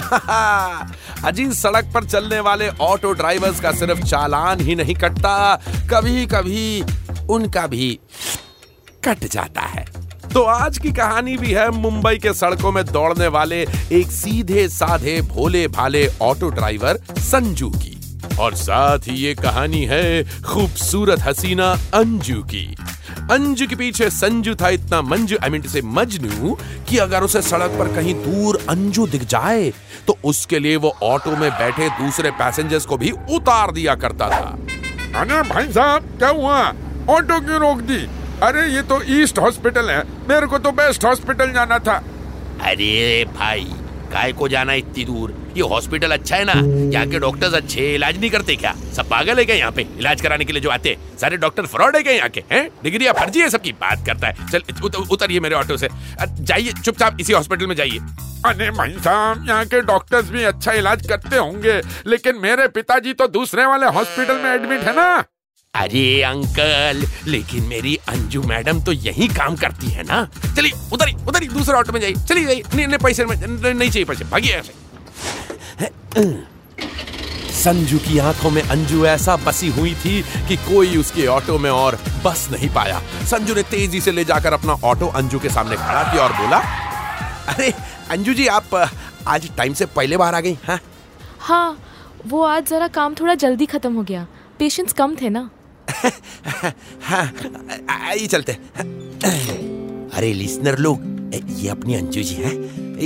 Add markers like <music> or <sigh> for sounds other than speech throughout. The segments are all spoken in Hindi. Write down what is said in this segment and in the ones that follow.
<laughs> अजी सड़क पर चलने वाले ऑटो ड्राइवर्स का सिर्फ़ चालान ही नहीं कटता। कभी कभी उनका भी कट जाता है। तो आज की कहानी भी है मुंबई के सड़कों में दौड़ने वाले एक सीधे साधे भोले भाले ऑटो ड्राइवर संजू की। और साथ ही ये कहानी है खूबसूरत हसीना अंजू की। अंजू के पीछे संजू था इतना मंजू आई मीन से मजनू कि अगर उसे सड़क पर कहीं दूर अंजू दिख जाए तो उसके लिए वो ऑटो में बैठे दूसरे पैसेंजर्स को भी उतार दिया करता था। अरे भाई साहब क्या हुआ? ऑटो क्यों रोक दी? अरे ये तो ईस्ट हॉस्पिटल है। मेरे को तो बेस्ट हॉस्पिटल जाना था। अरे भाई काय को जाना इतनी दूर। ये हॉस्पिटल अच्छा है ना? यहाँ के डॉक्टर्स अच्छे इलाज नहीं करते क्या? सब पागल है क्या यहाँ पे? इलाज कराने के लिए जो आते हैं। सारे डॉक्टर फ्रॉड है क्या यहाँ के? हैं? डिग्रिया फर्जी है सबकी? बात करता है। चल उत, उतरिए मेरे ऑटो से। जाइए चुपचाप इसी हॉस्पिटल में जाइए। अरे भाई साहब यहाँ के डॉक्टर्स भी अच्छा इलाज करते होंगे लेकिन मेरे पिताजी तो दूसरे वाले हॉस्पिटल में एडमिट है ना? अरे अंकल लेकिन मेरी अंजू मैडम तो यही काम करती है ना? चलिए उधर ही उधर ही दूसरे ऑटो में जाइए। चलिए जाइए नहीं नहीं पैसे में नहीं चाहिए पैसे भागिए संजू की आँखों में अंजू ऐसा बसी हुई थी कि कोई उसके ऑटो में और बस नहीं पाया। संजू ने तेज़ी से ले जाकर अपना ऑटो अंजू के सामने खड़ा किया और बोला अरे अंजू जी आप आज टाइम से पहले बाहर आ गई हाँ? हाँ वो आज जरा काम थोड़ा जल्दी खत्म हो गया। पेशेंस कम थे ना? <laughs> हाँ आइए चलते। अरे लिसनर लोग ये अपनी अंजू जी है।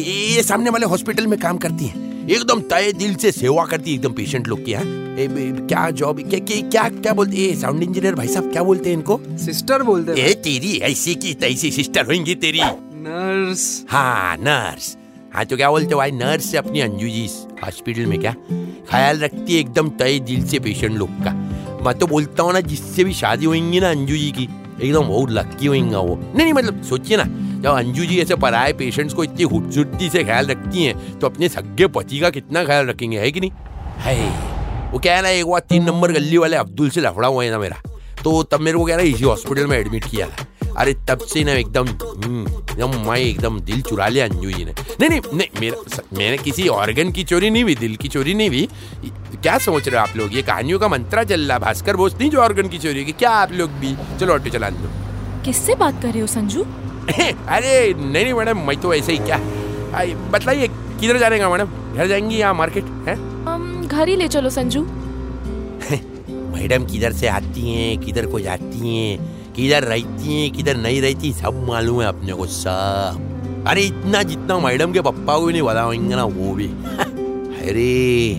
ये सामने वाले हॉस्पिटल में काम करती हैं। एकदम तय दिल से सेवा करती है एकदम पेशेंट लोग की है? ए, ए, क्या जॉब क्या क्या क्या क्या बोलते हैं साउंड इंजीनियर भाई साहब क्या बोलते हैं इनको? सिस्टर बोलते ए तेरी ऐसी की तैसी सिस्टर होंगी तेरी। नर्स हाँ नर्स हाँ तो क्या बोलते भाई नर्स से अपनी अंजू जी हॉस्पिटल में क्या? ख्याल रखती है एकदम तय दिल से पेशेंट लोग का। मैं तो बोलता हूँ ना जिससे भी शादी होंगी ना अंजू जी की एकदम बहुत लक्की होंगे वो। नहीं नहीं मतलब सोचिए ना जब अंजू जी ऐसे पराए पेशेंट्स को इतनी खूबसूरती से ख्याल रखती हैं तो अपने सगे पति का कितना ख्याल रखेंगे है कि नहीं? है। वो क्या है ना एक बार तीन नंबर गली वाले अब्दुल से लफड़ा हुआ है ना मेरा। तो तब मेरे को क्या ना इसी हॉस्पिटल में एडमिट किया था अरे तब से ना एकदम हम्म, एकदम मैं एकदम दिल चुरा लिया अंजू जी ने। नहीं नहीं नहीं मेरा मैंने किसी ऑर्गन की चोरी नहीं हुई दिल की चोरी नहीं हुई। क्या सोच रहे हो आप लोग? ये कहानियों का मंत्रा चल रहा भास्कर बोस नहीं जो ऑर्गन की चोरी की क्या आप लोग भी? चलो ऑटो चला दो। किससे बात कर रहे हो संजू? <laughs> अरे नहीं नहीं मैडम मैं तो ऐसे ही क्या? बताइए किधर जाने का मैडम? घर जाएँगी या मार्केट है? घर ही ले चलो संजू। <laughs> मैडम किधर से आती हैं किधर को जाती हैं किधर रहती हैं किधर नहीं रहती सब मालूम है अपने को सब। अरे इतना जितना मैडम के पप्पा को भी नहीं बताएँगे ना वो भी। <laughs> अरे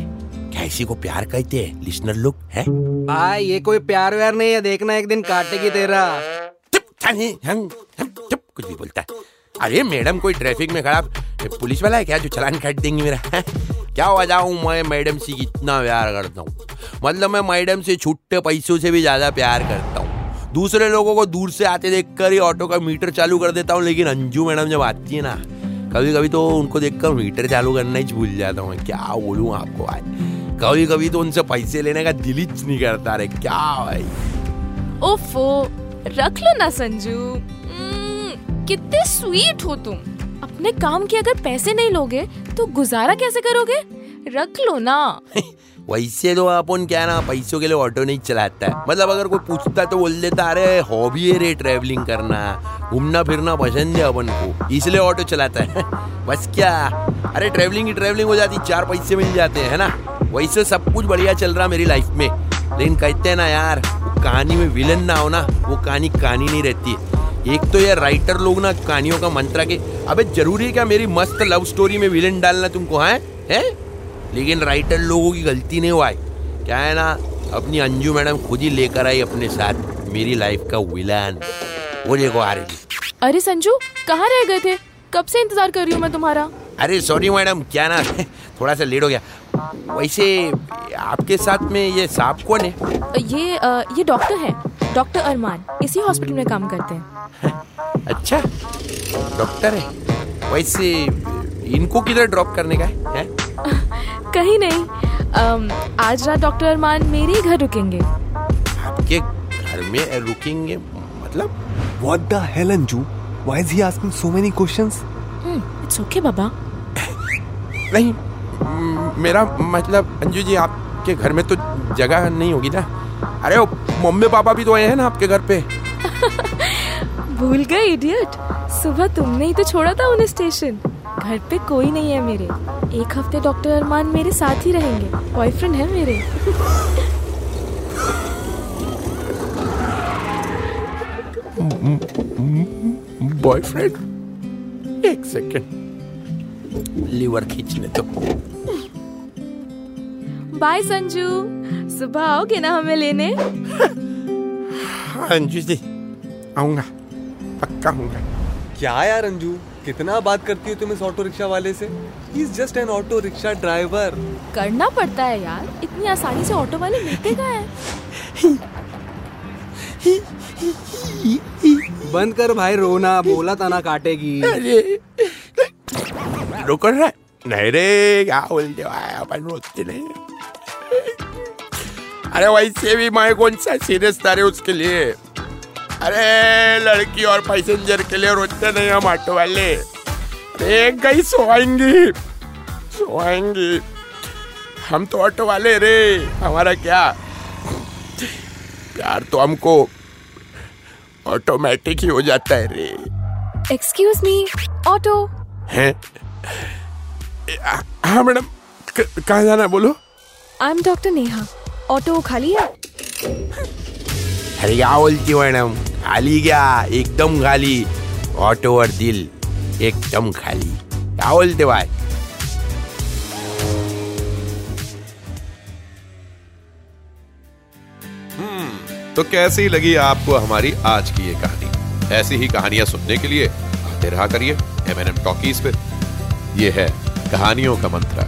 कैसी को प्यार कहते हैं लिसनर लोग है? भाई ये कोई प्यार व्यार नहीं है देखना एक दिन काटेगी तेरा। कुछ भी बोलता है। अरे, मैडम, कोई ट्रैफ़िक में खड़ा? पुलिस वाला है क्या जो चलान काट देंगे मेरा? हैं? <laughs> क्या वजह मैं मैडम से कितना प्यार करता हूँ? मतलब मैं मैडम से छुट्टे पैसों से भी ज़्यादा प्यार करता हूँ। दूसरे लोगों को दूर से आते देख कर ही ऑटो का मीटर चालू कर देता हूँ, लेकिन अंजू मैडम जब आती है ना कभी कभी तो उनको देखकर मीटर चालू करना ही भूल जाता हूँ क्या बोलूँ आपको आज? कभी कभी तो उनसे पैसे लेने का दिल ही नहीं करता। अरे, क्या भाई ओफो, रख लो ना संजू। कितने स्वीट हो तुम। अपने काम के अगर पैसे नहीं लोगे तो गुजारा कैसे करोगे? रख लो ना। <laughs> वैसे तो अपन क्या ना, पैसों के लिए ऑटो नहीं चलाता है। मतलब अगर कोई पूछता तो बोल देता अरे हॉबी है रे ट्रैवलिंग करना। घूमना, फिरना, पसंद है अपन को। इसलिए ऑटो चलाता है। <laughs> बस क्या? अरे ट्रैवलिंग की ट्रैवलिंग हो जाती, चार पैसे मिल जाते हैं ना? वैसे सब कुछ बढ़िया चल रहा मेरी लाइफ में। लेकिन कहते हैं ना यार, वो कहानी में विलन ना हो ना, वो कहानी कहानी नहीं रहती एक तो ये राइटर लोग ना कहानियों का मंत्रा के अबे ज़रूरी है क्या मेरी मस्त लव स्टोरी में विलन डालना तुमको है? हैं? लेकिन राइटर लोगों की गलती नहीं हुआ है। क्या है ना अपनी अंजू मैडम खुद ही लेकर आई अपने साथ मेरी लाइफ का विलन वो देखो आ रही अरे संजू कहाँ रह गए थे? कब से इंतज़ार कर रही हूँ मैं तुम्हारा? अरे सॉरी मैडम क्या ना <laughs> थोड़ा सा लेट हो गया। वैसे आपके साथ में ये सांप कौन है? ये अ, ये डॉक्टर है। डॉक्टर अरमान इसी हॉस्पिटल में काम करते हैं। <laughs> अच्छा डॉक्टर है। वैसे इनको किधर ड्रॉप करने का है, है? <laughs> कहीं नहीं। आज रात डॉक्टर अरमान मेरे ही घर रुकेंगे। आपके घर में रुकेंगे मतलब? What the hell, Anju? Why is he asking so many questions? It's okay बाबा। <laughs> नहीं मेरा मतलब अंजू जी आपके घर में तो जगह नहीं होगी ना? अरे मम्मी पापा भी तो आए हैं ना आपके घर पे? <laughs> भूल गए इडियट सुबह तुमने ही तो छोड़ा था उन्हें स्टेशन घर पे कोई नहीं है मेरे. एक हफ़्ते डॉक्टर अरमान मेरे साथ ही रहेंगे. बॉयफ्रेंड है मेरे. बॉयफ्रेंड एक सेकंड लीवर खींचने तो बाय संजू। सुबह आओगे ना हमें लेने? हाँ अंजू जी आऊँगा पक्का आऊँगा। क्या यार अंजू कितना बात करती हो तुम इस ऑटो रिक्शा वाले से? He is just an auto rickshaw driver करना पड़ता है यार इतनी आसानी से ऑटो वाले मिलते कहाँ है? बंद कर भाई रोना बोला था ना काटेगी। अरे रुको रे नहीं रे क्या बोलते हो अपन रोते नहीं। अरे वैसे भी मैं कौन सा सीरियस था उसके लिए। अरे लड़की और पैसेंजर के लिए रोते नहीं हम ऑटो वाले। अरे कहीं सोएँगी। सोएँगी। हम तो ऑटो वाले रे हमारा क्या? प्यार तो हमको ऑटोमेटिक ही हो जाता है रे। एक्सक्यूज मी ऑटो हैं? हाँ मैडम कहाँ जाना है बोलो? I am doctor Neha auto खाली है? अरे क्या बोलती हो मैडम खाली क्या एकदम खाली। ऑटो और दिल एकदम खाली। क्या बोलते भाई तो कैसी लगी आपको हमारी आज की ये कहानी? ऐसी ही कहानियाँ सुनने के लिए आते रहा करिए एम एन एम टॉकीज पे। ये है कहानियों का मंत्रा।